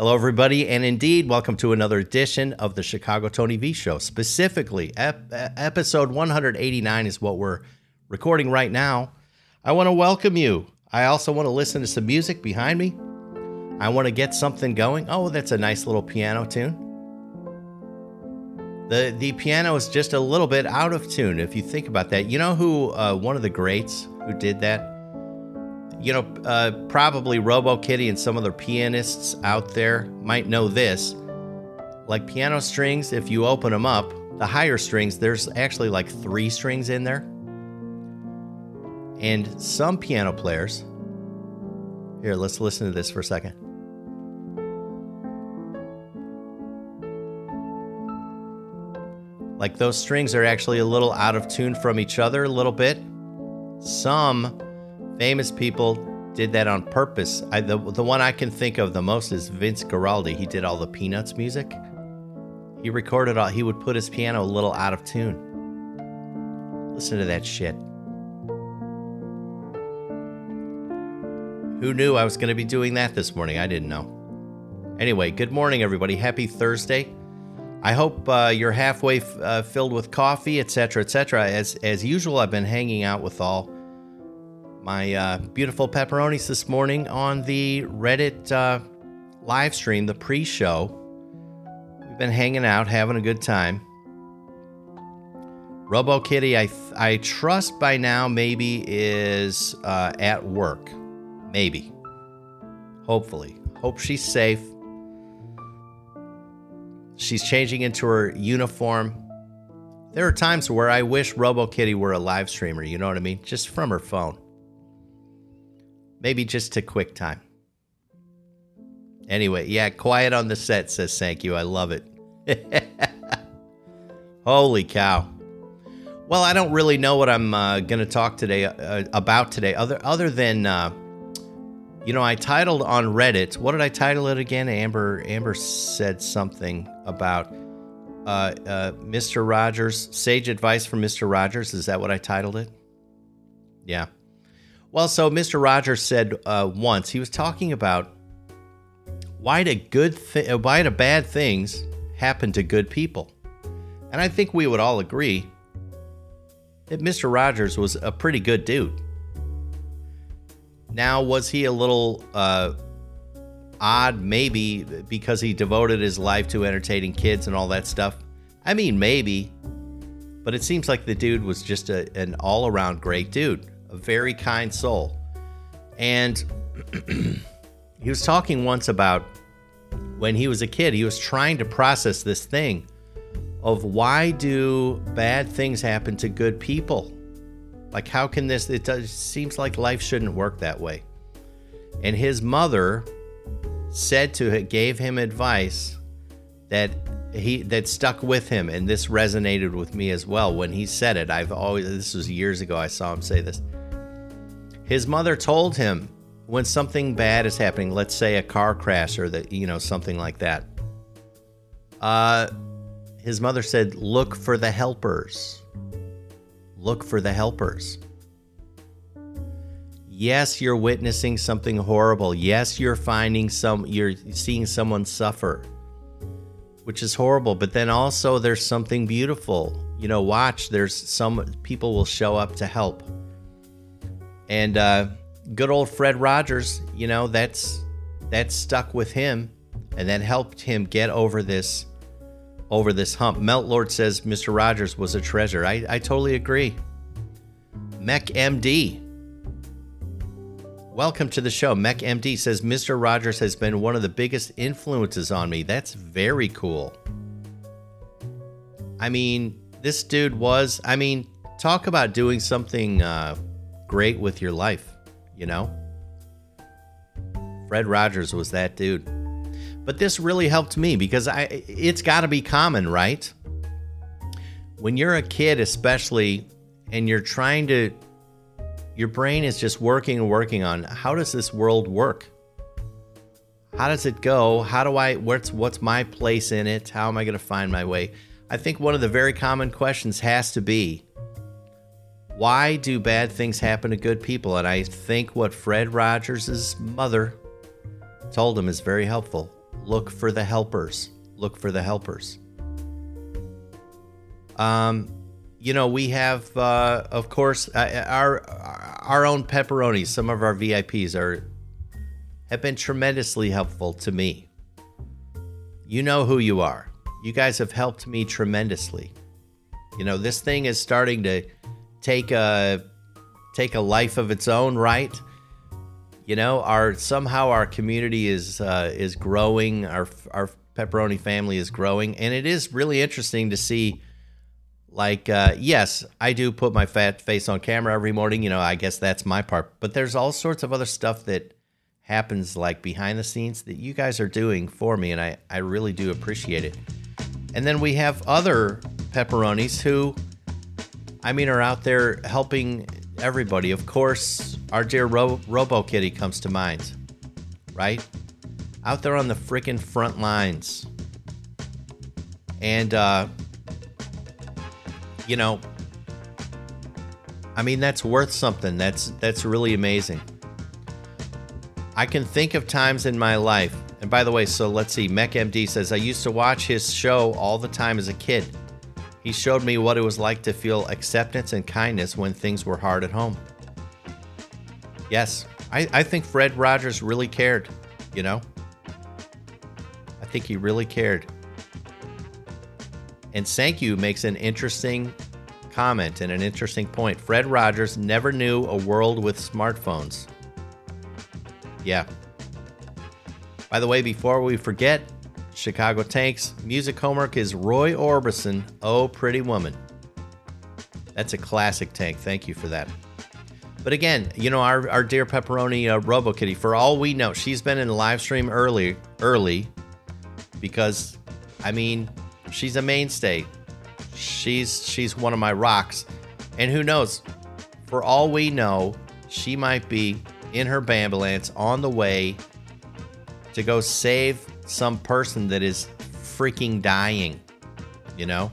Hello, everybody, and indeed, welcome to another edition of the Chicago Tony V Show. Specifically, ep- episode 189 is what we're recording right now. I want to welcome you. I also want to listen to some music behind me. I want to get something going. Oh, that's a nice little piano tune. The, the piano is just a little bit out of tune if you think about that. You know who uh, one of the greats who did that? You know, uh, probably Robo Kitty and some other pianists out there might know this. Like piano strings, if you open them up, the higher strings, there's actually like three strings in there. And some piano players, here, let's listen to this for a second. Like those strings are actually a little out of tune from each other, a little bit. Some famous people did that on purpose. I, the, the one I can think of the most is Vince Guaraldi. He did all the Peanuts music. He recorded all, he would put his piano a little out of tune. Listen to that shit. Who knew I was going to be doing that this morning? I didn't know. Anyway, good morning, everybody. Happy Thursday. I hope uh, you're halfway f- uh, filled with coffee, etc., etc. As as usual, I've been hanging out with all my uh, beautiful pepperonis this morning on the Reddit uh, live stream, the pre show. We've been hanging out, having a good time. Robo Kitty, I, I trust by now maybe is uh, at work. Maybe. Hopefully. Hope she's safe. She's changing into her uniform. There are times where I wish Robo Kitty were a live streamer, you know what I mean? Just from her phone. Maybe just to QuickTime. Anyway, yeah, quiet on the set, says thank you. I love it. Holy cow. Well, I don't really know what I'm uh, going to talk today uh, about today, other other than, uh, you know, I titled on Reddit. What did I title it again? Amber Amber said something about uh, uh, Mr. Rogers, sage advice from Mr. Rogers. Is that what I titled it? Yeah. Well, so Mr. Rogers said uh, once he was talking about why do good thi- uh, why do bad things happen to good people, and I think we would all agree that Mr. Rogers was a pretty good dude. Now, was he a little uh, odd? Maybe because he devoted his life to entertaining kids and all that stuff. I mean, maybe, but it seems like the dude was just a, an all-around great dude a very kind soul. And he was talking once about when he was a kid, he was trying to process this thing of why do bad things happen to good people? Like, how can this? It does, seems like life shouldn't work that way. And his mother said to him, gave him advice that he that stuck with him, and this resonated with me as well when he said it. I've always this was years ago. I saw him say this. His mother told him when something bad is happening, let's say a car crash or that you know something like that. Uh, his mother said, "Look for the helpers. Look for the helpers." Yes, you're witnessing something horrible. Yes, you're finding some you're seeing someone suffer, which is horrible, but then also there's something beautiful. You know, watch, there's some people will show up to help. And uh, good old Fred Rogers, you know, that's that stuck with him, and that helped him get over this over this hump. Melt Lord says Mr. Rogers was a treasure. I, I totally agree. Mech MD. Welcome to the show. Mech MD says Mr. Rogers has been one of the biggest influences on me. That's very cool. I mean, this dude was, I mean, talk about doing something uh, great with your life, you know? Fred Rogers was that dude. But this really helped me because I it's got to be common, right? When you're a kid especially and you're trying to your brain is just working and working on how does this world work? How does it go? How do I what's what's my place in it? How am I going to find my way? I think one of the very common questions has to be why do bad things happen to good people? And I think what Fred Rogers' mother told him is very helpful. look for the helpers. Look for the helpers. Um, you know, we have, uh, of course, uh, our our own pepperonis. Some of our VIPs are have been tremendously helpful to me. You know who you are. You guys have helped me tremendously. You know, this thing is starting to take a take a life of its own, right? You know, our somehow our community is uh, is growing. Our our pepperoni family is growing, and it is really interesting to see like uh, yes i do put my fat face on camera every morning you know i guess that's my part but there's all sorts of other stuff that happens like behind the scenes that you guys are doing for me and i, I really do appreciate it and then we have other pepperonis who i mean are out there helping everybody of course our dear Ro- robo kitty comes to mind right out there on the freaking front lines and uh you know, I mean that's worth something. That's that's really amazing. I can think of times in my life. And by the way, so let's see. MechMD says I used to watch his show all the time as a kid. He showed me what it was like to feel acceptance and kindness when things were hard at home. Yes, I, I think Fred Rogers really cared, you know? I think he really cared. And Sankyu makes an interesting comment and an interesting point. Fred Rogers never knew a world with smartphones. Yeah. By the way, before we forget, Chicago Tanks music homework is Roy Orbison, Oh Pretty Woman. That's a classic tank. Thank you for that. But again, you know, our, our dear Pepperoni uh, RoboKitty, for all we know, she's been in the live stream early, early because, I mean, she's a mainstay. She's she's one of my rocks. And who knows? For all we know, she might be in her ambulance on the way to go save some person that is freaking dying. You know?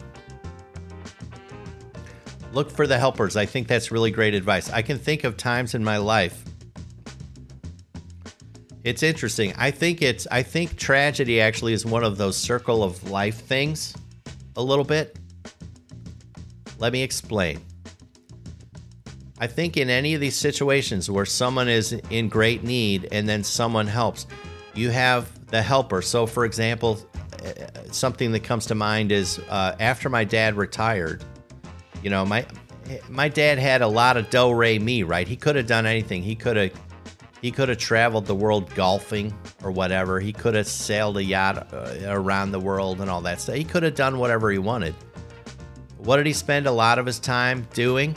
Look for the helpers. I think that's really great advice. I can think of times in my life it's interesting. I think it's I think tragedy actually is one of those circle of life things a little bit. Let me explain. I think in any of these situations where someone is in great need and then someone helps, you have the helper. So, for example, uh, something that comes to mind is uh, after my dad retired, you know, my my dad had a lot of do re mi, right? He could have done anything. He could have he could have traveled the world golfing or whatever. He could have sailed a yacht uh, around the world and all that stuff. He could have done whatever he wanted. What did he spend a lot of his time doing?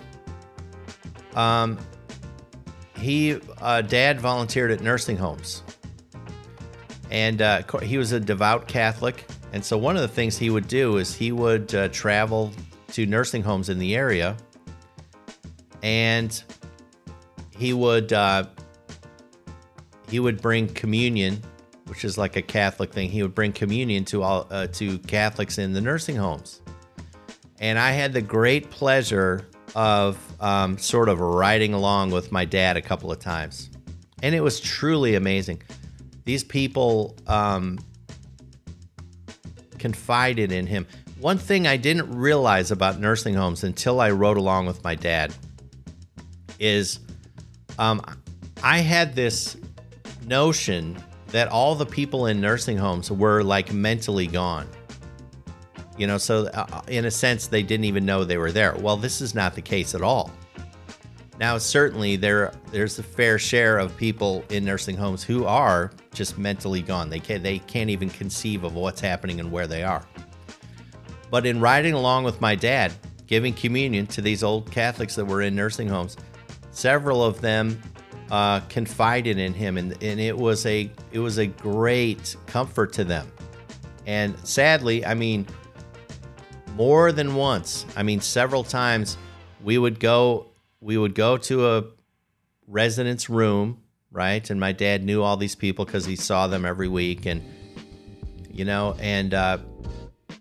Um, he, uh, dad volunteered at nursing homes. And uh, he was a devout Catholic. And so one of the things he would do is he would uh, travel to nursing homes in the area and he would uh, he would bring communion, which is like a Catholic thing. He would bring communion to all uh, to Catholics in the nursing homes, and I had the great pleasure of um, sort of riding along with my dad a couple of times, and it was truly amazing. These people um, confided in him. One thing I didn't realize about nursing homes until I rode along with my dad is um, I had this notion that all the people in nursing homes were like mentally gone. You know, so uh, uh, in a sense, they didn't even know they were there. Well, this is not the case at all. Now, certainly there there's a fair share of people in nursing homes who are just mentally gone. They can't they can't even conceive of what's happening and where they are. But in riding along with my dad, giving communion to these old Catholics that were in nursing homes, several of them uh, confided in him, and, and it was a it was a great comfort to them. And sadly, I mean, more than once, I mean, several times, we would go we would go to a resident's room, right? And my dad knew all these people because he saw them every week, and you know, and uh,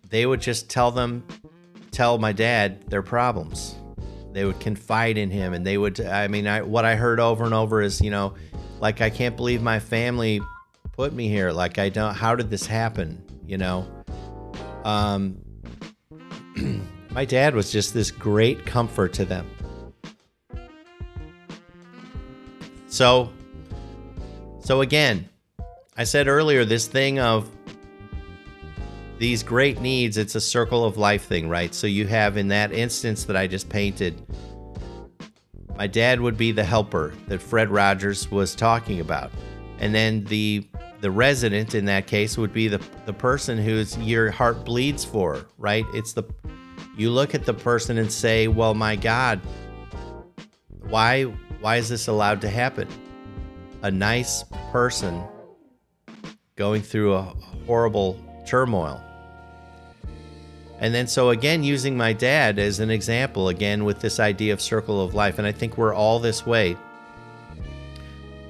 they would just tell them, tell my dad their problems they would confide in him, and they would. I mean, I, what I heard over and over is, you know, like I can't believe my family put me here? Like I don't. How did this happen? You know. Um. my dad was just this great comfort to them. So. So again, I said earlier this thing of these great needs, it's a circle of life thing, right? So you have in that instance that I just painted, my dad would be the helper that Fred Rogers was talking about. And then the the resident in that case would be the the person whose your heart bleeds for, right? It's the you look at the person and say, "Well, my God, why why is this allowed to happen?" A nice person going through a horrible turmoil. And then, so again, using my dad as an example, again, with this idea of circle of life. And I think we're all this way.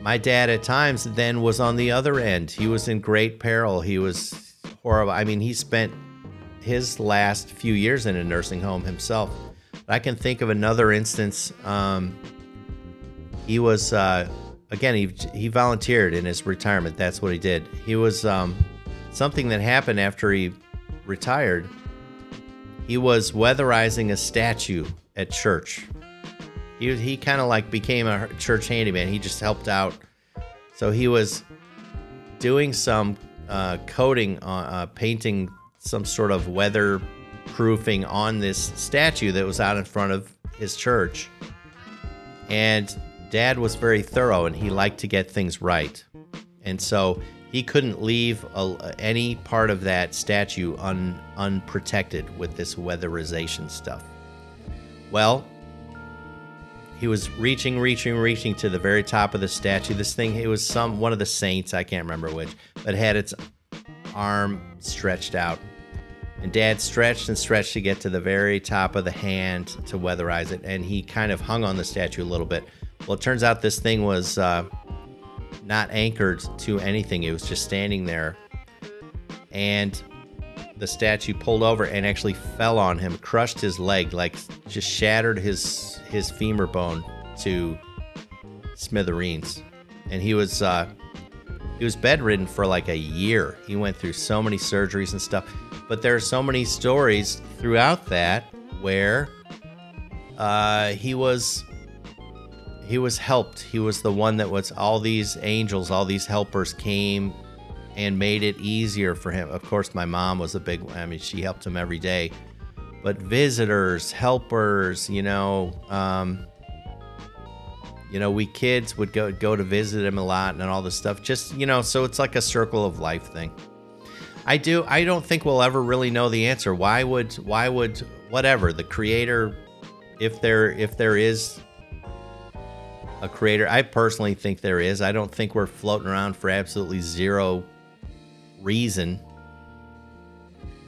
My dad, at times, then was on the other end. He was in great peril. He was horrible. I mean, he spent his last few years in a nursing home himself. But I can think of another instance. Um, he was, uh, again, he, he volunteered in his retirement. That's what he did. He was um, something that happened after he retired he was weatherizing a statue at church. He, he kind of like became a church handyman. He just helped out. So he was doing some uh, coating, on, uh, painting some sort of weather proofing on this statue that was out in front of his church. And dad was very thorough and he liked to get things right. And so he couldn't leave a, any part of that statue un, unprotected with this weatherization stuff. Well, he was reaching, reaching, reaching to the very top of the statue. This thing, it was some one of the saints, I can't remember which, but had its arm stretched out. And dad stretched and stretched to get to the very top of the hand to weatherize it. And he kind of hung on the statue a little bit. Well, it turns out this thing was uh, not anchored to anything. It was just standing there. And the statue pulled over and actually fell on him, crushed his leg, like just shattered his his femur bone to smithereens. And he was uh, he was bedridden for like a year. He went through so many surgeries and stuff. But there are so many stories throughout that where uh, he was he was helped. He was the one that was all these angels, all these helpers came and made it easier for him. Of course, my mom was a big I mean, she helped him every day. But visitors, helpers, you know, um, you know, we kids would go go to visit him a lot and all this stuff. Just, you know, so it's like a circle of life thing. I do I don't think we'll ever really know the answer. Why would why would whatever, the creator if there if there is a creator. I personally think there is. I don't think we're floating around for absolutely zero reason.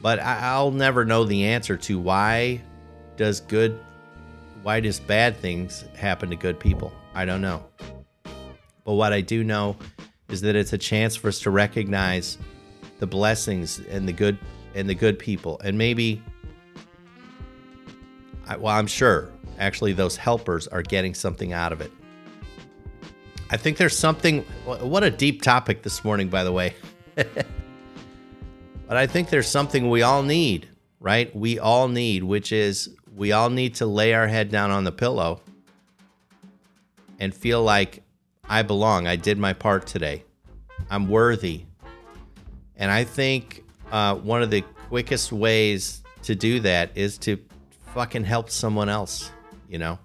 But I, will never know the answer to why does good, why does bad things happen to good people? I don't know. But what I do know is that it's a chance for us to recognize the blessings and the good and the good people, and maybe. Well, I'm sure actually those helpers are getting something out of it. I think there's something. What a deep topic this morning, by the way. but I think there's something we all need, right? We all need, which is we all need to lay our head down on the pillow and feel like I belong. I did my part today. I'm worthy. And I think uh, one of the quickest ways to do that is to fucking help someone else, you know?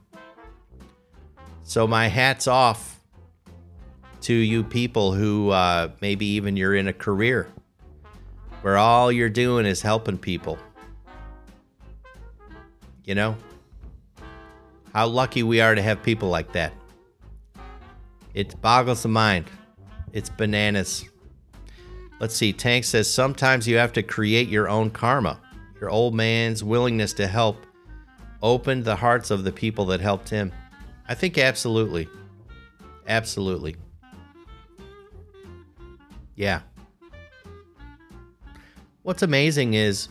So my hat's off to you people who uh, maybe even you're in a career where all you're doing is helping people. You know? How lucky we are to have people like that. It boggles the mind. It's bananas. Let's see. Tank says sometimes you have to create your own karma. Your old man's willingness to help opened the hearts of the people that helped him. I think absolutely. Absolutely. Yeah. What's amazing is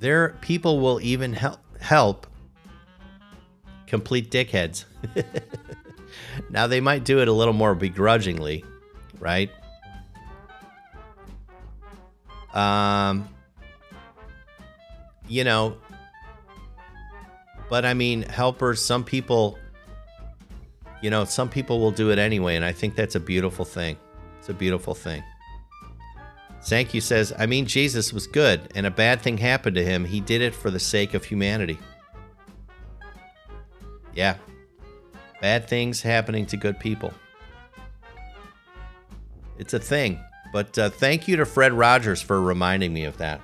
there people will even help help complete dickheads. now they might do it a little more begrudgingly, right? Um, you know, but I mean, helpers, some people, you know, some people will do it anyway. And I think that's a beautiful thing. It's a beautiful thing. Sankey says, I mean, Jesus was good, and a bad thing happened to him. He did it for the sake of humanity. Yeah. Bad things happening to good people. It's a thing. But uh, thank you to Fred Rogers for reminding me of that.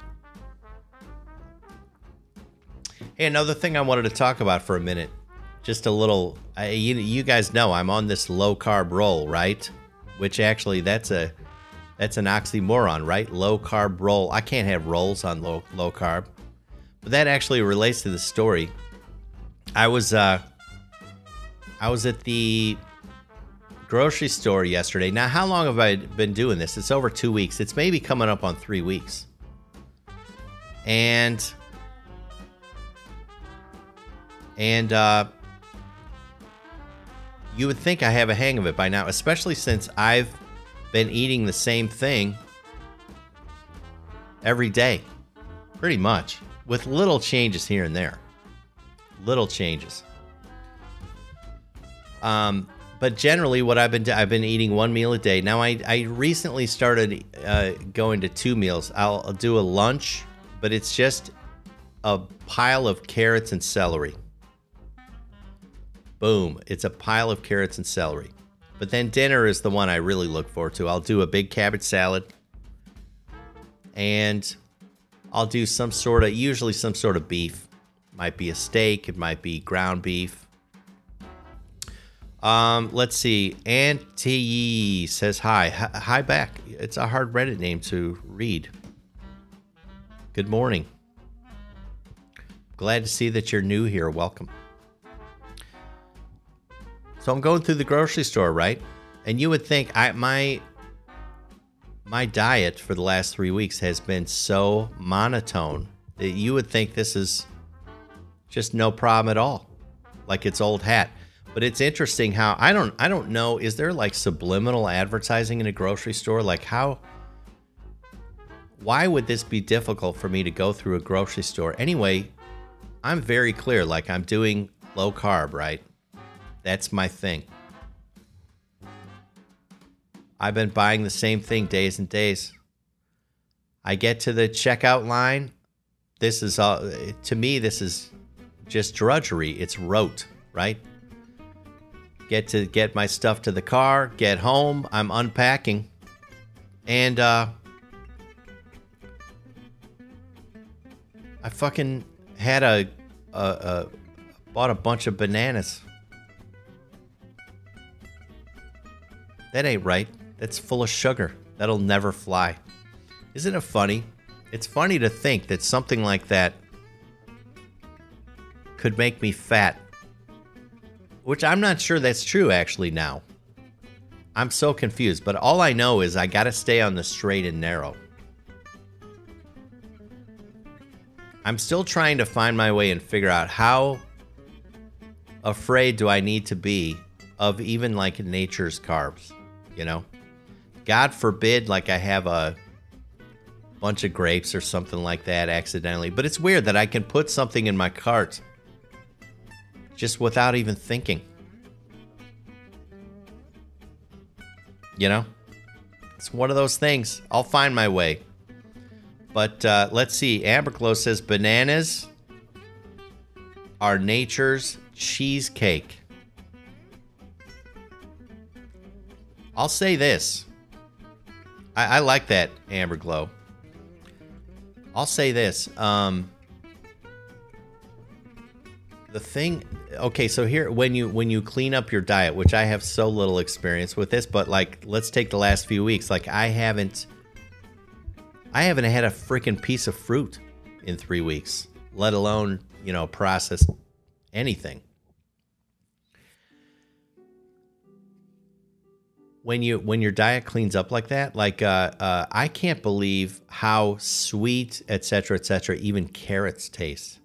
Hey, another thing I wanted to talk about for a minute. Just a little, I, you, you guys know I'm on this low carb roll, right? Which actually, that's a that's an oxymoron, right? Low carb roll. I can't have rolls on low low carb, but that actually relates to the story. I was uh, I was at the grocery store yesterday. Now, how long have I been doing this? It's over two weeks. It's maybe coming up on three weeks. And and uh, you would think I have a hang of it by now, especially since I've been eating the same thing every day, pretty much, with little changes here and there. Little changes. Um, but generally, what I've been I've been eating one meal a day. Now, I I recently started uh, going to two meals. I'll, I'll do a lunch, but it's just a pile of carrots and celery. Boom. It's a pile of carrots and celery. But then dinner is the one I really look forward to. I'll do a big cabbage salad and I'll do some sort of, usually some sort of beef. Might be a steak, it might be ground beef. Um, let's see. Auntie says hi. Hi back. It's a hard Reddit name to read. Good morning. Glad to see that you're new here. Welcome. So I'm going through the grocery store, right? And you would think I my my diet for the last 3 weeks has been so monotone that you would think this is just no problem at all. Like it's old hat. But it's interesting how I don't I don't know is there like subliminal advertising in a grocery store like how why would this be difficult for me to go through a grocery store? Anyway, I'm very clear like I'm doing low carb, right? That's my thing. I've been buying the same thing days and days. I get to the checkout line. This is all to me this is just drudgery. It's rote, right? Get to get my stuff to the car, get home, I'm unpacking. And uh I fucking had a, a, a bought a bunch of bananas That ain't right. That's full of sugar. That'll never fly. Isn't it funny? It's funny to think that something like that could make me fat. Which I'm not sure that's true actually now. I'm so confused, but all I know is I gotta stay on the straight and narrow. I'm still trying to find my way and figure out how afraid do I need to be of even like nature's carbs you know? God forbid, like I have a bunch of grapes or something like that accidentally. But it's weird that I can put something in my cart just without even thinking. You know? It's one of those things. I'll find my way. But uh, let's see. Amberglow says bananas are nature's cheesecake. I'll say this. I, I like that Amber Glow. I'll say this. Um, the thing okay so here when you when you clean up your diet which i have so little experience with this but like let's take the last few weeks like i haven't i haven't had a freaking piece of fruit in three weeks let alone you know process anything when you when your diet cleans up like that like uh, uh, i can't believe how sweet etc etc even carrots taste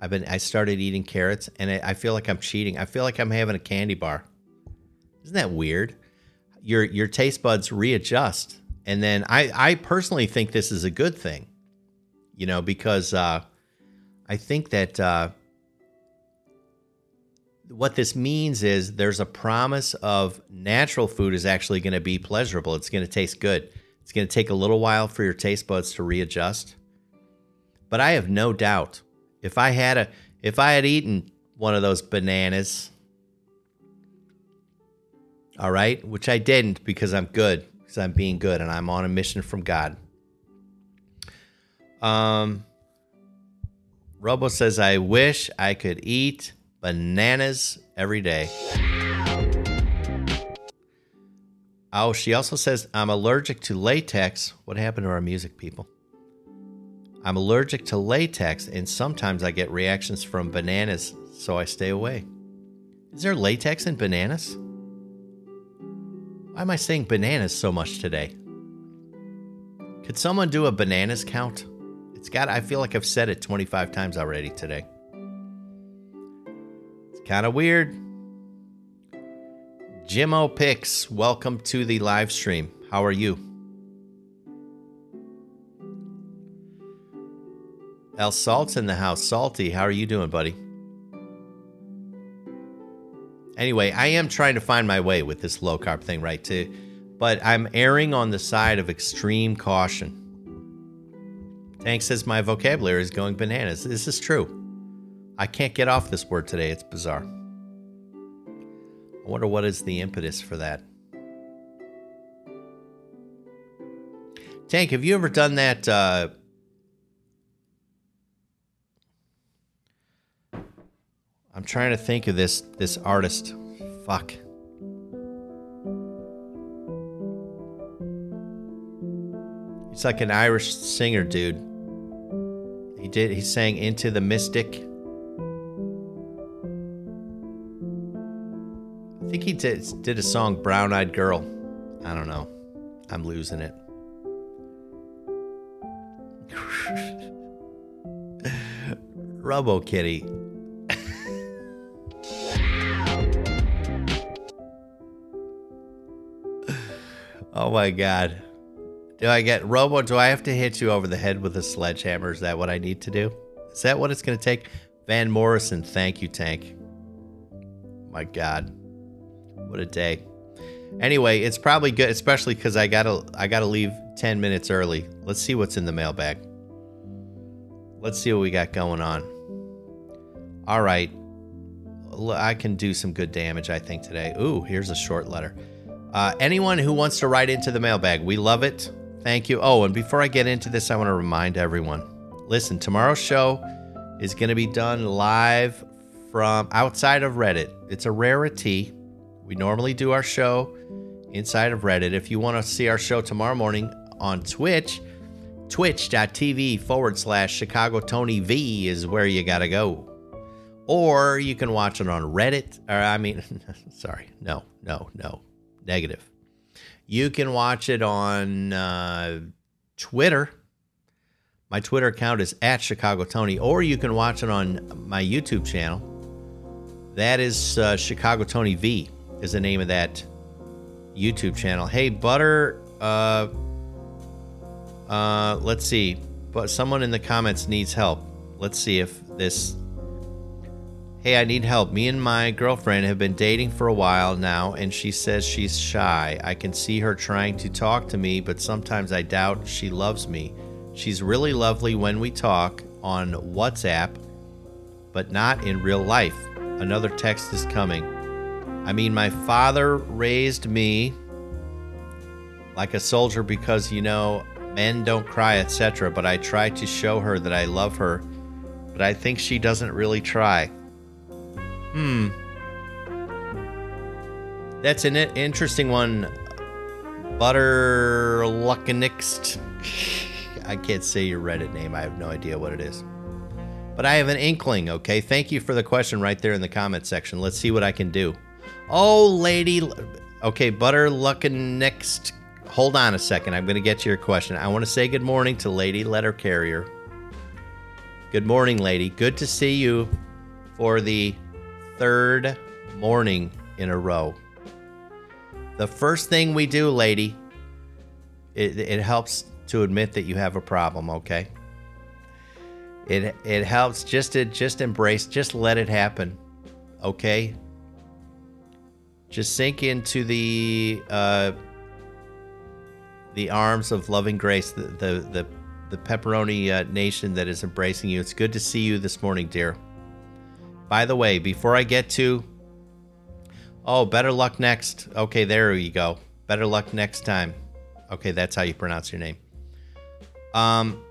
i've been i started eating carrots and I, I feel like i'm cheating i feel like i'm having a candy bar isn't that weird your your taste buds readjust. And then I I personally think this is a good thing. You know, because uh I think that uh what this means is there's a promise of natural food is actually going to be pleasurable. It's going to taste good. It's going to take a little while for your taste buds to readjust. But I have no doubt if I had a if I had eaten one of those bananas all right, which I didn't because I'm good, because I'm being good and I'm on a mission from God. Um, Robo says, I wish I could eat bananas every day. Oh, she also says, I'm allergic to latex. What happened to our music people? I'm allergic to latex, and sometimes I get reactions from bananas, so I stay away. Is there latex in bananas? Why am I saying bananas so much today? Could someone do a bananas count? It's got, I feel like I've said it 25 times already today. Kind of weird. Jimmo Picks, welcome to the live stream. How are you? El Salt's in the house. Salty, how are you doing, buddy? Anyway, I am trying to find my way with this low carb thing, right? Too, but I'm erring on the side of extreme caution. Tank says my vocabulary is going bananas. This is true. I can't get off this word today. It's bizarre. I wonder what is the impetus for that. Tank, have you ever done that? Uh, I'm trying to think of this this artist. Fuck. He's like an Irish singer, dude. He did he sang Into the Mystic. I think he did did a song Brown Eyed Girl. I don't know. I'm losing it. Robo Kitty. Oh my god. Do I get Robo? Do I have to hit you over the head with a sledgehammer? Is that what I need to do? Is that what it's going to take? Van Morrison, thank you, Tank. My God, what a day. Anyway, it's probably good, especially because I gotta I gotta leave ten minutes early. Let's see what's in the mailbag. Let's see what we got going on. All right, I can do some good damage, I think today. Ooh, here's a short letter. Uh, anyone who wants to write into the mailbag, we love it. Thank you. Oh, and before I get into this, I want to remind everyone listen, tomorrow's show is going to be done live from outside of Reddit. It's a rarity. We normally do our show inside of Reddit. If you want to see our show tomorrow morning on Twitch, twitch.tv forward slash Chicago Tony V is where you got to go. Or you can watch it on Reddit. Or, I mean, sorry, no, no, no negative. You can watch it on uh, Twitter. My Twitter account is at Chicago Tony, or you can watch it on my YouTube channel. That is uh, Chicago Tony V is the name of that YouTube channel. Hey, Butter. Uh, uh, let's see. But someone in the comments needs help. Let's see if this Hey, I need help. Me and my girlfriend have been dating for a while now, and she says she's shy. I can see her trying to talk to me, but sometimes I doubt she loves me. She's really lovely when we talk on WhatsApp, but not in real life. Another text is coming. I mean, my father raised me like a soldier because, you know, men don't cry, etc. But I try to show her that I love her, but I think she doesn't really try. Hmm. That's an interesting one. Butter Luckenix. I can't say your Reddit name. I have no idea what it is. But I have an inkling, okay? Thank you for the question right there in the comment section. Let's see what I can do. Oh, lady. Okay, Butter luckin' next. Hold on a second. I'm going to get to your question. I want to say good morning to Lady Letter Carrier. Good morning, lady. Good to see you for the third morning in a row. the first thing we do, lady, it, it helps to admit that you have a problem, okay? It it helps just to just embrace, just let it happen. Okay? Just sink into the uh the arms of loving grace, the the the, the pepperoni uh, nation that is embracing you. It's good to see you this morning, dear. By the way, before I get to Oh, better luck next. Okay, there you go. Better luck next time. Okay, that's how you pronounce your name. Um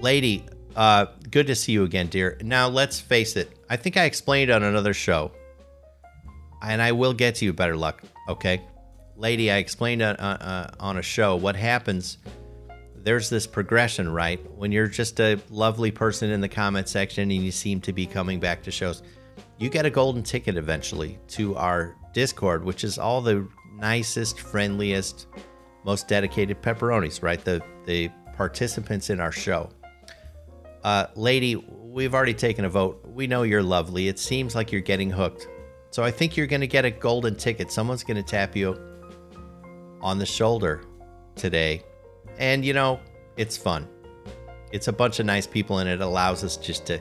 lady, uh, good to see you again, dear. Now, let's face it. I think I explained on another show, and I will get to you better luck, okay? Lady, I explained on, uh, uh, on a show what happens. There's this progression, right? When you're just a lovely person in the comment section and you seem to be coming back to shows, you get a golden ticket eventually to our Discord, which is all the nicest, friendliest, most dedicated pepperonis, right? The the participants in our show. Uh, lady, we've already taken a vote. We know you're lovely. It seems like you're getting hooked. So I think you're going to get a golden ticket. Someone's going to tap you on the shoulder today. And, you know, it's fun. It's a bunch of nice people, and it allows us just to,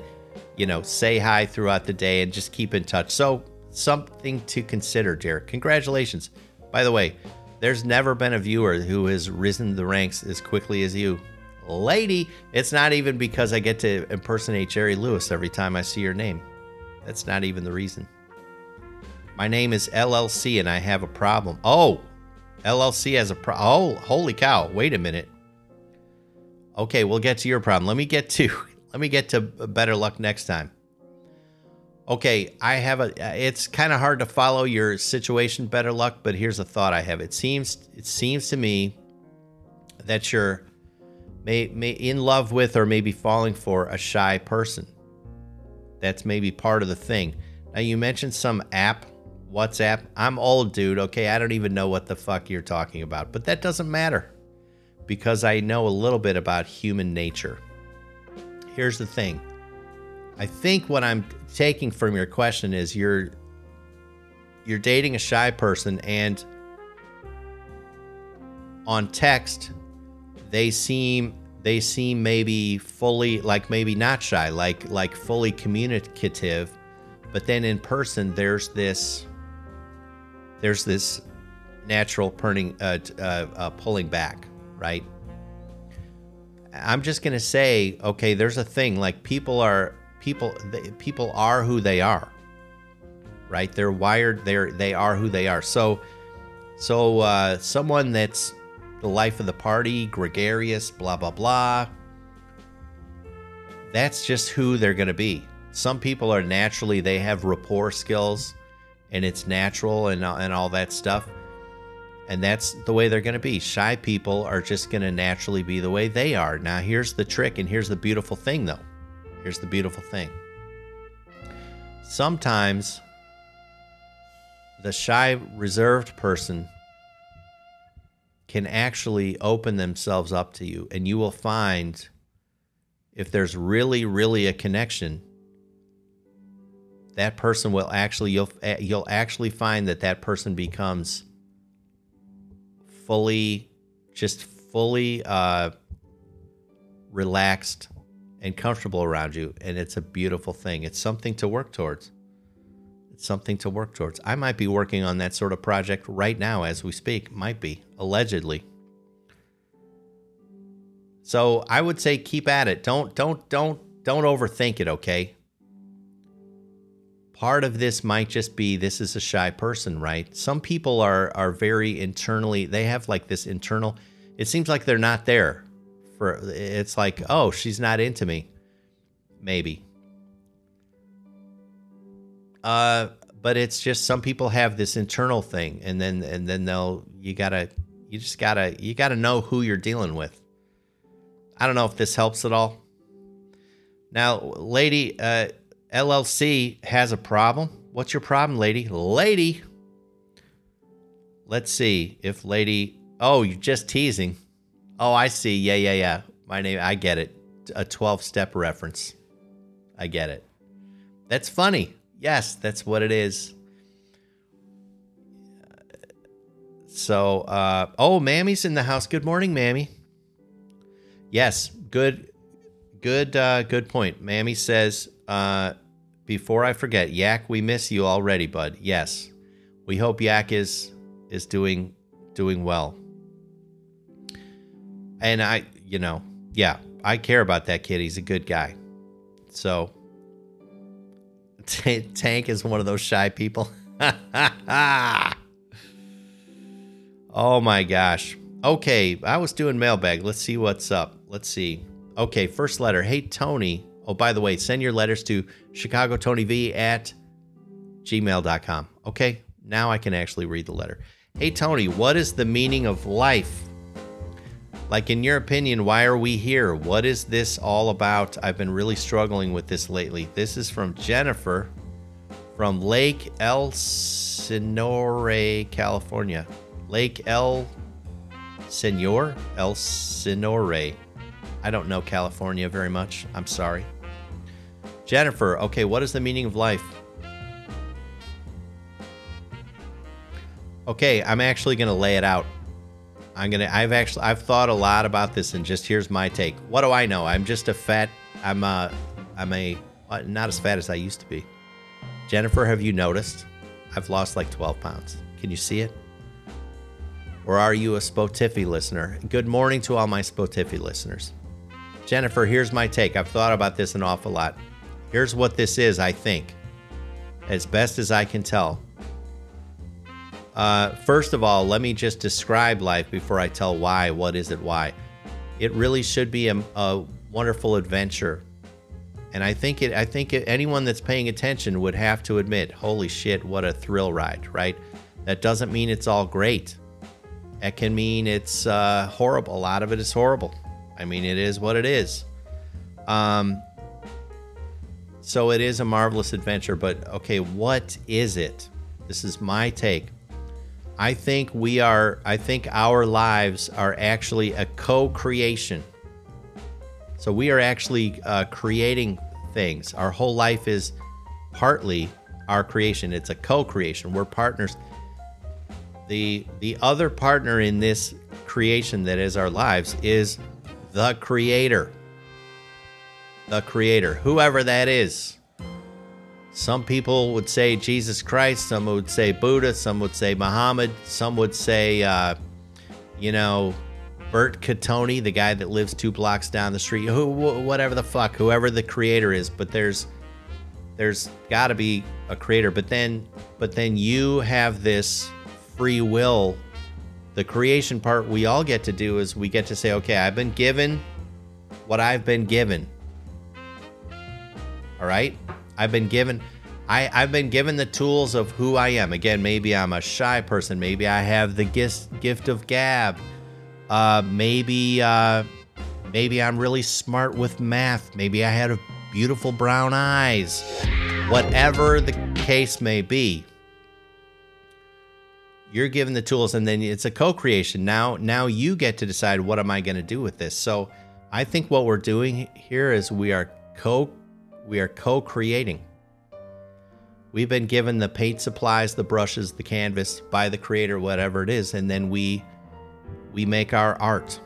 you know, say hi throughout the day and just keep in touch. So, something to consider, Derek. Congratulations. By the way, there's never been a viewer who has risen the ranks as quickly as you lady. It's not even because I get to impersonate Jerry Lewis every time I see your name. That's not even the reason. My name is LLC and I have a problem. Oh, LLC has a pro. Oh, holy cow. Wait a minute. Okay, we'll get to your problem. Let me get to let me get to better luck next time. Okay, I have a it's kind of hard to follow your situation better luck, but here's a thought I have. It seems it seems to me that you're may, may in love with or maybe falling for a shy person. That's maybe part of the thing. Now you mentioned some app, WhatsApp. I'm old, dude. Okay, I don't even know what the fuck you're talking about, but that doesn't matter because I know a little bit about human nature. Here's the thing. I think what I'm taking from your question is you're you're dating a shy person and on text they seem they seem maybe fully like maybe not shy like like fully communicative but then in person there's this there's this natural uh, uh, uh, pulling back right i'm just to say okay there's a thing like people are people people are who they are right they're wired they're they are who they are so so uh, someone that's the life of the party, gregarious, blah, blah, blah. That's just who they're to be. Some people are naturally, they have rapport skills and it's natural and, and all that stuff. And that's the way they're going to be. Shy people are just going to naturally be the way they are. Now, here's the trick, and here's the beautiful thing, though. Here's the beautiful thing. Sometimes the shy, reserved person can actually open themselves up to you and you will find if there's really really a connection that person will actually you'll you'll actually find that that person becomes fully just fully uh, relaxed and comfortable around you and it's a beautiful thing it's something to work towards something to work towards. I might be working on that sort of project right now as we speak. Might be, allegedly. So I would say keep at it. Don't don't don't don't overthink it, okay? Part of this might just be this is a shy person, right? Some people are are very internally they have like this internal it seems like they're not there for it's like, "Oh, she's not into me." Maybe uh, but it's just some people have this internal thing, and then and then they'll you gotta you just gotta you gotta know who you're dealing with. I don't know if this helps at all. Now, lady, uh, LLC has a problem. What's your problem, lady? Lady. Let's see if lady. Oh, you're just teasing. Oh, I see. Yeah, yeah, yeah. My name. I get it. A 12 step reference. I get it. That's funny. Yes, that's what it is. So, uh, oh, Mammy's in the house. Good morning, Mammy. Yes, good, good, uh, good point. Mammy says, uh, before I forget, Yak, we miss you already, bud. Yes, we hope Yak is is doing doing well. And I, you know, yeah, I care about that kid. He's a good guy. So, T- Tank is one of those shy people. oh my gosh. Okay, I was doing mailbag. Let's see what's up. Let's see. Okay, first letter. Hey, Tony. Oh, by the way, send your letters to ChicagoTonyV at gmail.com. Okay, now I can actually read the letter. Hey, Tony, what is the meaning of life? Like, in your opinion, why are we here? What is this all about? I've been really struggling with this lately. This is from Jennifer from Lake El Senore, California. Lake El Senor? El Senore. I don't know California very much. I'm sorry. Jennifer, okay, what is the meaning of life? Okay, I'm actually going to lay it out. I'm going to I've actually I've thought a lot about this and just here's my take. What do I know? I'm just a fat I'm a I'm a uh, not as fat as I used to be. Jennifer, have you noticed? I've lost like 12 pounds. Can you see it? Or are you a Spotify listener? Good morning to all my Spotify listeners. Jennifer, here's my take. I've thought about this an awful lot. Here's what this is, I think, as best as I can tell. Uh, first of all, let me just describe life before I tell why. What is it? Why? It really should be a, a wonderful adventure, and I think it. I think it, anyone that's paying attention would have to admit, "Holy shit, what a thrill ride!" Right? That doesn't mean it's all great. It can mean it's uh, horrible. A lot of it is horrible. I mean, it is what it is. Um, so it is a marvelous adventure, but okay, what is it? This is my take. I think we are, I think our lives are actually a co creation. So we are actually uh, creating things. Our whole life is partly our creation, it's a co creation. We're partners. The, the other partner in this creation that is our lives is the creator. The creator, whoever that is. Some people would say Jesus Christ, some would say Buddha, some would say Muhammad, some would say, uh, you know, Bert Catoni, the guy that lives two blocks down the street, who, whatever the fuck, whoever the creator is. But there's, there's got to be a creator. But then, but then you have this free will. The creation part we all get to do is we get to say, okay, I've been given what I've been given. All right. I've been given I, I've been given the tools of who I am. Again, maybe I'm a shy person. Maybe I have the gift gift of gab. Uh, maybe uh, maybe I'm really smart with math. Maybe I had beautiful brown eyes. Whatever the case may be, you're given the tools, and then it's a co-creation. Now, now you get to decide what am I going to do with this. So, I think what we're doing here is we are co we are co-creating. We've been given the paint supplies, the brushes, the canvas by the creator, whatever it is, and then we we make our art.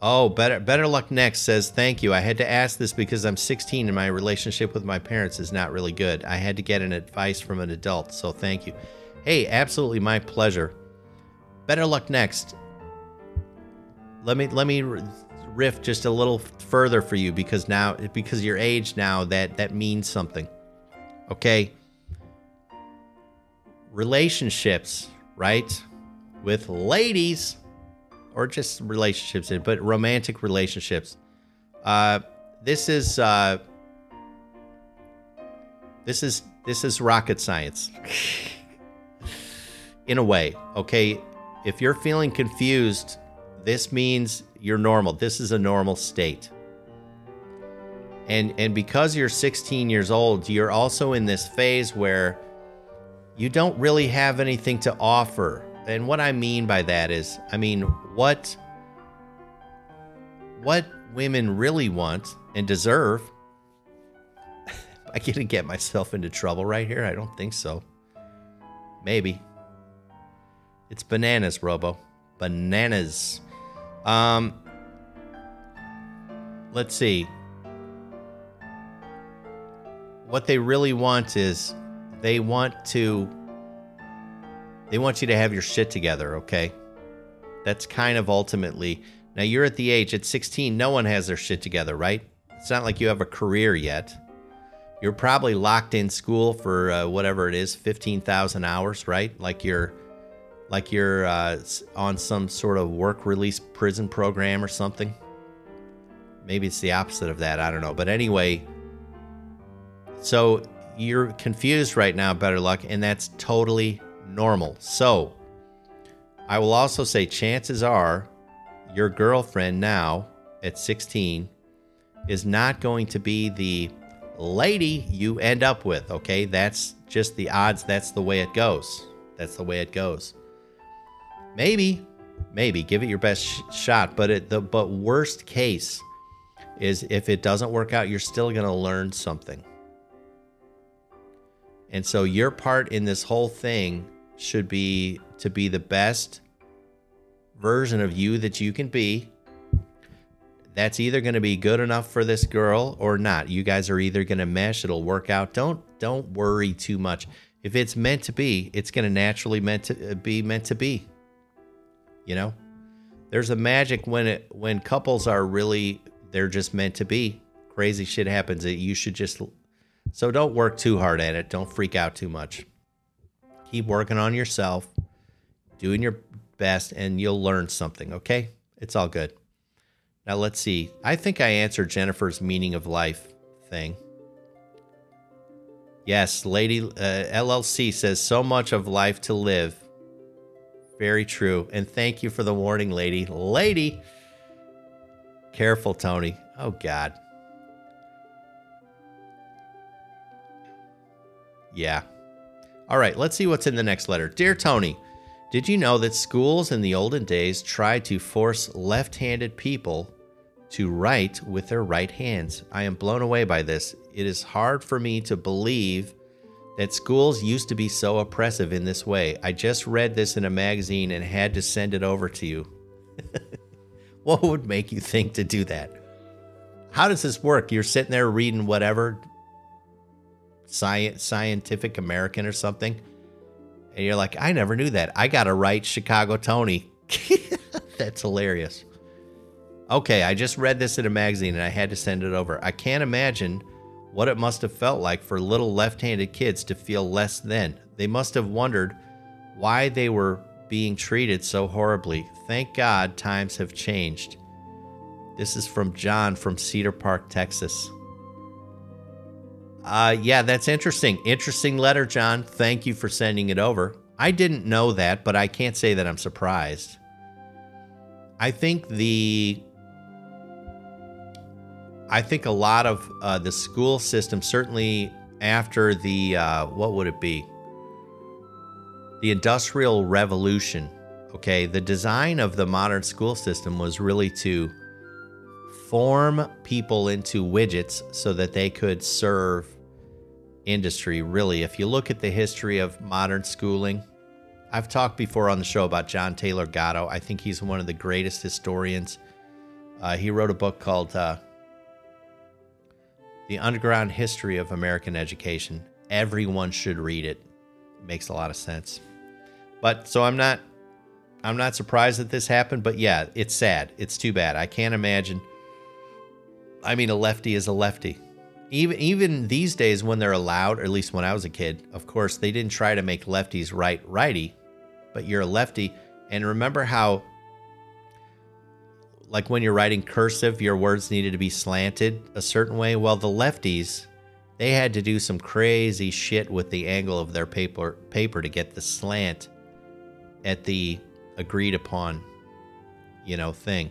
Oh, better better luck next says thank you. I had to ask this because I'm 16 and my relationship with my parents is not really good. I had to get an advice from an adult, so thank you. Hey, absolutely my pleasure. Better luck next let me let me riff just a little further for you because now because your age now that that means something. Okay? Relationships, right? With ladies or just relationships, but romantic relationships. Uh this is uh this is this is rocket science. In a way, okay? If you're feeling confused this means you're normal. This is a normal state. And and because you're 16 years old, you're also in this phase where you don't really have anything to offer. And what I mean by that is, I mean, what what women really want and deserve I gonna get myself into trouble right here? I don't think so. Maybe. It's bananas, Robo. Bananas. Um let's see. What they really want is they want to they want you to have your shit together, okay? That's kind of ultimately. Now you're at the age at 16, no one has their shit together, right? It's not like you have a career yet. You're probably locked in school for uh, whatever it is, 15,000 hours, right? Like you're like you're uh, on some sort of work release prison program or something. Maybe it's the opposite of that. I don't know. But anyway, so you're confused right now, better luck, and that's totally normal. So I will also say chances are your girlfriend now at 16 is not going to be the lady you end up with, okay? That's just the odds. That's the way it goes. That's the way it goes. Maybe, maybe give it your best sh- shot, but it the but worst case is if it doesn't work out, you're still going to learn something. And so your part in this whole thing should be to be the best version of you that you can be. That's either going to be good enough for this girl or not. You guys are either going to mesh, it'll work out. Don't don't worry too much. If it's meant to be, it's going to naturally meant to uh, be meant to be. You know? There's a magic when it when couples are really they're just meant to be. Crazy shit happens that you should just so don't work too hard at it. Don't freak out too much. Keep working on yourself, doing your best, and you'll learn something, okay? It's all good. Now let's see. I think I answered Jennifer's meaning of life thing. Yes, Lady uh, LLC says so much of life to live. Very true. And thank you for the warning, lady. Lady. Careful, Tony. Oh, God. Yeah. All right, let's see what's in the next letter. Dear Tony, did you know that schools in the olden days tried to force left handed people to write with their right hands? I am blown away by this. It is hard for me to believe that schools used to be so oppressive in this way. I just read this in a magazine and had to send it over to you. what would make you think to do that? How does this work? You're sitting there reading whatever, Science, Scientific American or something. And you're like, I never knew that. I got to write Chicago Tony. That's hilarious. Okay, I just read this in a magazine and I had to send it over. I can't imagine what it must have felt like for little left handed kids to feel less than. They must have wondered why they were being treated so horribly. Thank God times have changed. This is from John from Cedar Park, Texas. Uh, yeah, that's interesting. Interesting letter, John. Thank you for sending it over. I didn't know that, but I can't say that I'm surprised. I think the I think a lot of uh, the school system, certainly after the uh, what would it be? The Industrial Revolution. Okay, the design of the modern school system was really to form people into widgets so that they could serve industry, really. If you look at the history of modern schooling, I've talked before on the show about John Taylor Gatto. I think he's one of the greatest historians. Uh, he wrote a book called uh, The Underground History of American Education. Everyone should read it. it. Makes a lot of sense. But so I'm not I'm not surprised that this happened, but yeah, it's sad. It's too bad. I can't imagine. I mean, a lefty is a lefty even even these days when they're allowed, or at least when I was a kid, of course they didn't try to make lefties right righty, but you're a lefty. And remember how, like when you're writing cursive, your words needed to be slanted a certain way. Well, the lefties, they had to do some crazy shit with the angle of their paper paper to get the slant at the agreed upon, you know, thing.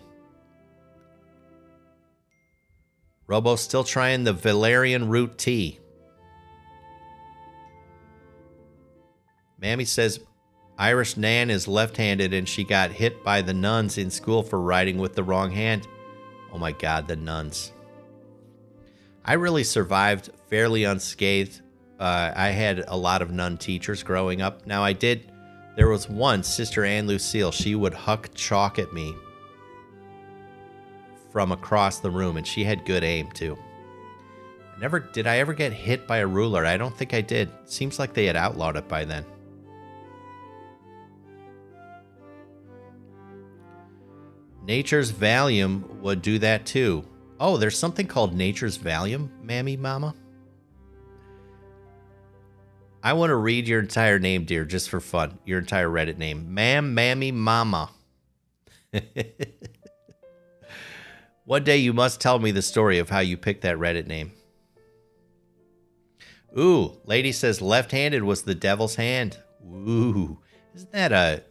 Robo still trying the valerian root tea. Mammy says Irish Nan is left handed and she got hit by the nuns in school for writing with the wrong hand. Oh my God, the nuns. I really survived fairly unscathed. Uh, I had a lot of nun teachers growing up. Now, I did, there was one, Sister Ann Lucille, she would huck chalk at me from across the room, and she had good aim too. Never did I ever get hit by a ruler. I don't think I did. Seems like they had outlawed it by then. Nature's Valium would do that too. Oh, there's something called Nature's Valium, Mammy Mama. I want to read your entire name, dear, just for fun. Your entire Reddit name. Ma'am, Mammy, Mama. One day you must tell me the story of how you picked that Reddit name. Ooh, lady says left-handed was the devil's hand. Ooh, isn't that a?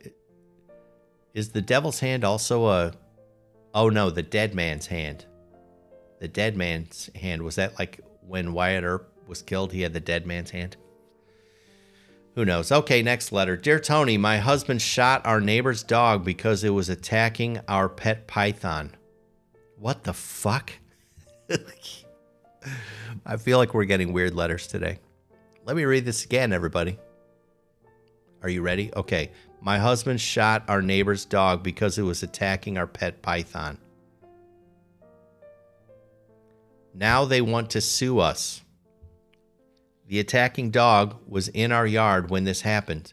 Is the devil's hand also a? Oh no, the dead man's hand. The dead man's hand was that like when Wyatt Earp was killed? He had the dead man's hand. Who knows? Okay, next letter. Dear Tony, my husband shot our neighbor's dog because it was attacking our pet python. What the fuck? I feel like we're getting weird letters today. Let me read this again, everybody. Are you ready? Okay. My husband shot our neighbor's dog because it was attacking our pet python. Now they want to sue us. The attacking dog was in our yard when this happened.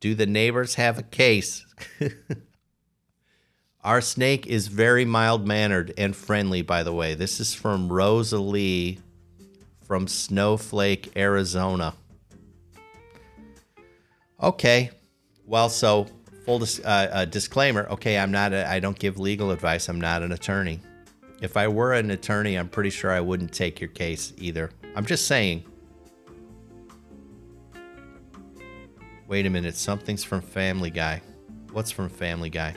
Do the neighbors have a case? our snake is very mild mannered and friendly, by the way. This is from Rosalie from Snowflake, Arizona. Okay. Well, so full dis- uh, uh, disclaimer. Okay, I'm not. A, I don't give legal advice. I'm not an attorney. If I were an attorney, I'm pretty sure I wouldn't take your case either. I'm just saying. Wait a minute. Something's from Family Guy. What's from Family Guy?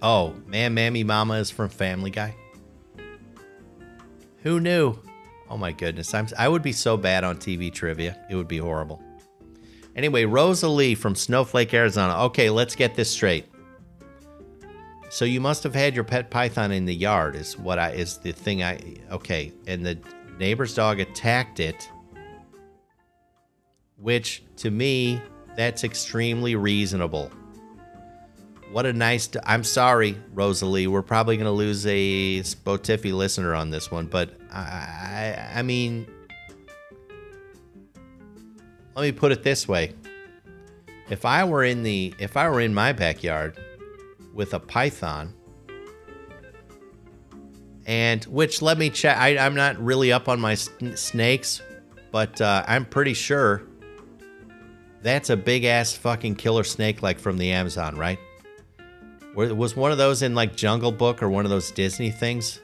Oh, man, Mammy Mama is from Family Guy. Who knew? Oh my goodness, I'm I would be so bad on TV trivia. It would be horrible. Anyway, Rosalie from Snowflake, Arizona. Okay, let's get this straight. So you must have had your pet python in the yard is what I is the thing I okay, and the neighbor's dog attacked it which to me that's extremely reasonable. What a nice. i I'm sorry, Rosalie. We're probably going to lose a Spotify listener on this one, but I, I mean, let me put it this way: if I were in the, if I were in my backyard with a python, and which let me check. I, am not really up on my snakes, but uh, I'm pretty sure that's a big ass fucking killer snake, like from the Amazon, right? Was one of those in like Jungle Book or one of those Disney things?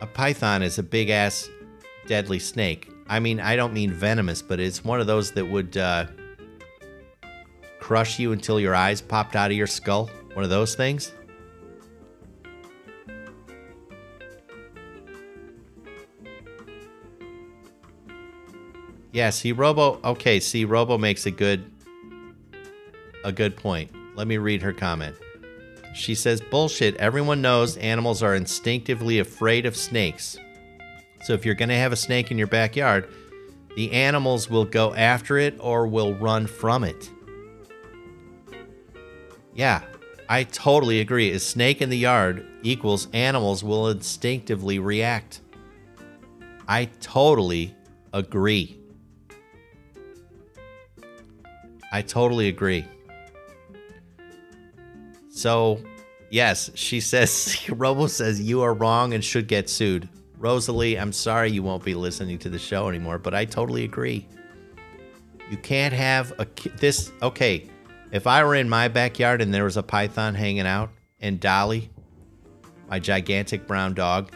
A python is a big ass deadly snake. I mean, I don't mean venomous, but it's one of those that would uh, crush you until your eyes popped out of your skull. One of those things. Yeah, see Robo okay, see Robo makes a good a good point. Let me read her comment. She says, Bullshit. Everyone knows animals are instinctively afraid of snakes. So if you're going to have a snake in your backyard, the animals will go after it or will run from it. Yeah, I totally agree. A snake in the yard equals animals will instinctively react. I totally agree. I totally agree. So, yes, she says, Robo says, you are wrong and should get sued. Rosalie, I'm sorry you won't be listening to the show anymore, but I totally agree. You can't have a this. Okay, if I were in my backyard and there was a python hanging out and Dolly, my gigantic brown dog,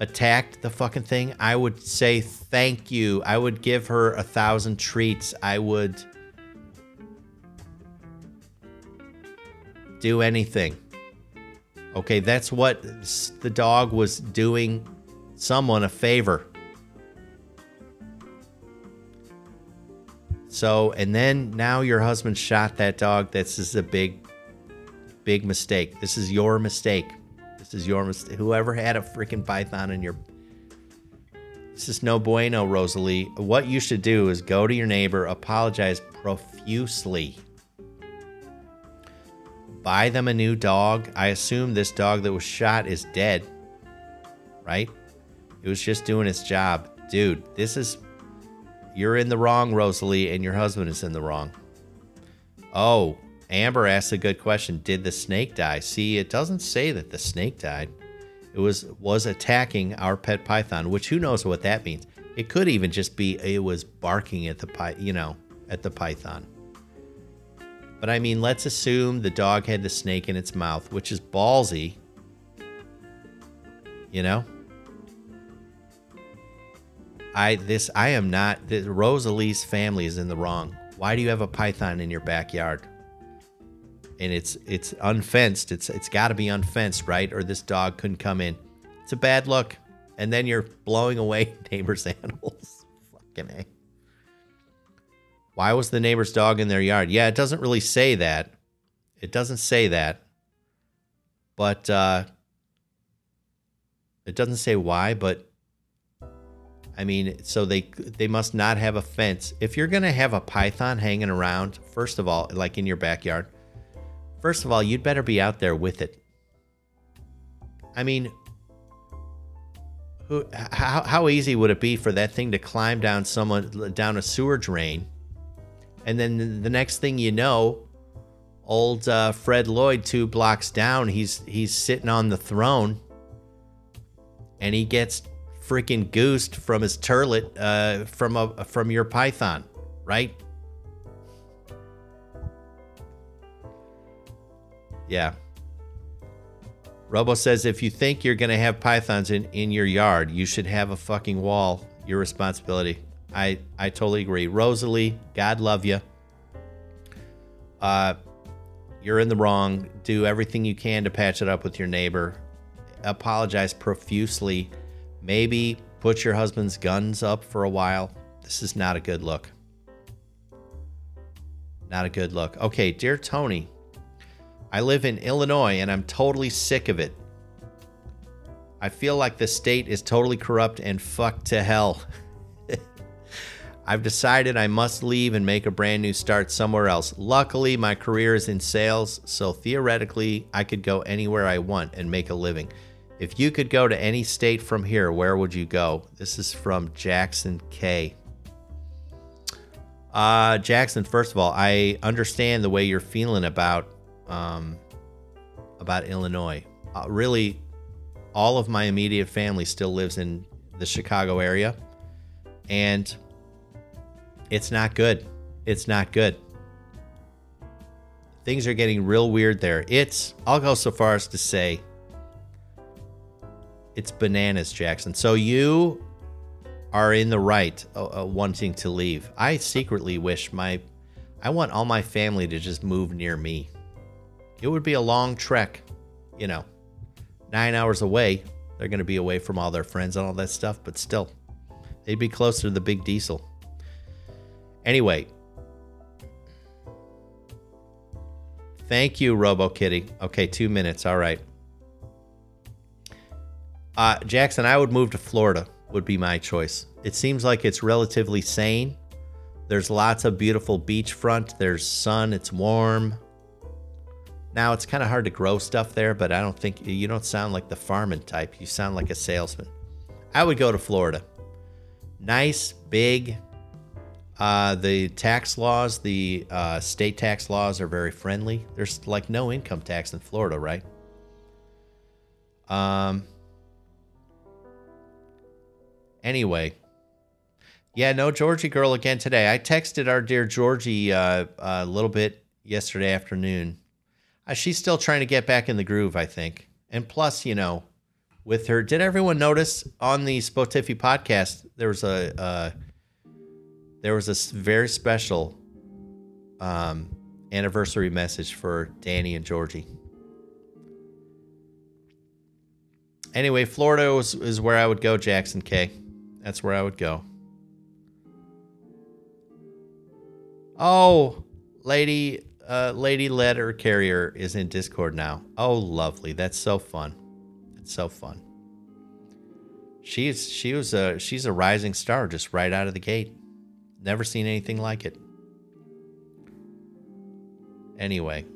attacked the fucking thing, I would say thank you. I would give her a thousand treats. I would do anything. Okay, that's what the dog was doing someone a favor. So, and then now your husband shot that dog. This is a big, big mistake. This is your mistake. This is your mistake. Whoever had a freaking python in your. This is no bueno, Rosalie. What you should do is go to your neighbor, apologize profusely. Buy them a new dog. I assume this dog that was shot is dead, right? It was just doing its job. Dude, this is. You're in the wrong, Rosalie, and your husband is in the wrong. Oh, Amber asked a good question. Did the snake die? See, it doesn't say that the snake died. It was was attacking our pet python, which who knows what that means. It could even just be it was barking at the py, you know, at the python. But I mean, let's assume the dog had the snake in its mouth, which is ballsy. You know? I this I am not the Rosalie's family is in the wrong. Why do you have a python in your backyard? And it's it's unfenced. It's it's got to be unfenced, right? Or this dog couldn't come in. It's a bad look. And then you're blowing away neighbors' animals. Fucking A. Why was the neighbor's dog in their yard? Yeah, it doesn't really say that. It doesn't say that. But uh it doesn't say why, but I mean, so they they must not have a fence. If you're gonna have a python hanging around, first of all, like in your backyard, first of all, you'd better be out there with it. I mean, who, how how easy would it be for that thing to climb down someone down a sewer drain, and then the next thing you know, old uh, Fred Lloyd two blocks down, he's he's sitting on the throne, and he gets freaking goosed from his turlet uh, from a from your python, right? Yeah. Robo says if you think you're gonna have pythons in, in your yard, you should have a fucking wall. Your responsibility. I I totally agree. Rosalie, God love you. Uh, you're in the wrong. Do everything you can to patch it up with your neighbor. Apologize profusely Maybe put your husband's guns up for a while. This is not a good look. Not a good look. Okay, dear Tony, I live in Illinois and I'm totally sick of it. I feel like the state is totally corrupt and fucked to hell. I've decided I must leave and make a brand new start somewhere else. Luckily, my career is in sales, so theoretically, I could go anywhere I want and make a living. If you could go to any state from here, where would you go? This is from Jackson K. Uh, Jackson, first of all, I understand the way you're feeling about um, about Illinois. Uh, really, all of my immediate family still lives in the Chicago area, and it's not good. It's not good. Things are getting real weird there. It's, I'll go so far as to say, it's bananas, Jackson. So you are in the right uh, uh, wanting to leave. I secretly wish my I want all my family to just move near me. It would be a long trek, you know. 9 hours away. They're going to be away from all their friends and all that stuff, but still. They'd be closer to the big diesel. Anyway, Thank you, Robo Kitty. Okay, two minutes. All right. Uh, Jackson, I would move to Florida, would be my choice. It seems like it's relatively sane. There's lots of beautiful beachfront, there's sun, it's warm. Now, it's kind of hard to grow stuff there, but I don't think you don't sound like the farming type. You sound like a salesman. I would go to Florida. Nice, big. Uh, the tax laws, the uh, state tax laws are very friendly. There's like no income tax in Florida, right? Um, Anyway, yeah, no Georgie girl again today. I texted our dear Georgie uh, a little bit yesterday afternoon. Uh, she's still trying to get back in the groove, I think. And plus, you know, with her, did everyone notice on the Spotify podcast there was a uh, there was a very special um, anniversary message for Danny and Georgie. Anyway, Florida is where I would go, Jackson K. That's where I would go. Oh, lady, uh, lady letter carrier is in Discord now. Oh, lovely. That's so fun. That's so fun. She's she was a she's a rising star just right out of the gate. Never seen anything like it. Anyway.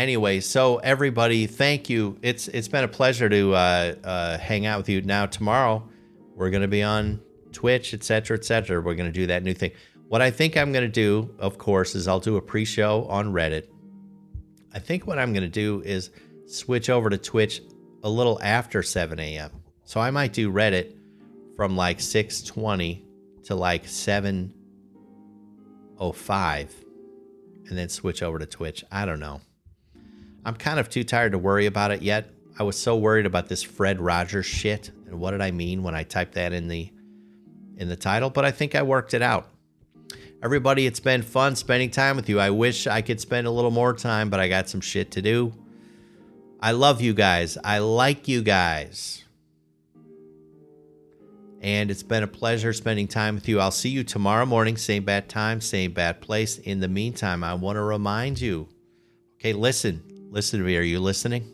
Anyway, so everybody, thank you. It's it's been a pleasure to uh, uh, hang out with you. Now tomorrow, we're gonna be on Twitch, etc., etc. We're gonna do that new thing. What I think I'm gonna do, of course, is I'll do a pre-show on Reddit. I think what I'm gonna do is switch over to Twitch a little after 7 a.m. So I might do Reddit from like 6:20 to like 7:05, and then switch over to Twitch. I don't know. I'm kind of too tired to worry about it yet. I was so worried about this Fred Rogers shit and what did I mean when I typed that in the in the title, but I think I worked it out. Everybody, it's been fun spending time with you. I wish I could spend a little more time, but I got some shit to do. I love you guys. I like you guys. And it's been a pleasure spending time with you. I'll see you tomorrow morning, same bad time, same bad place. In the meantime, I want to remind you okay, listen, listen to me. Are you listening?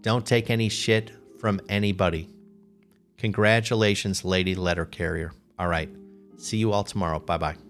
Don't take any shit from anybody. Congratulations, lady letter carrier. All right. See you all tomorrow. Bye bye.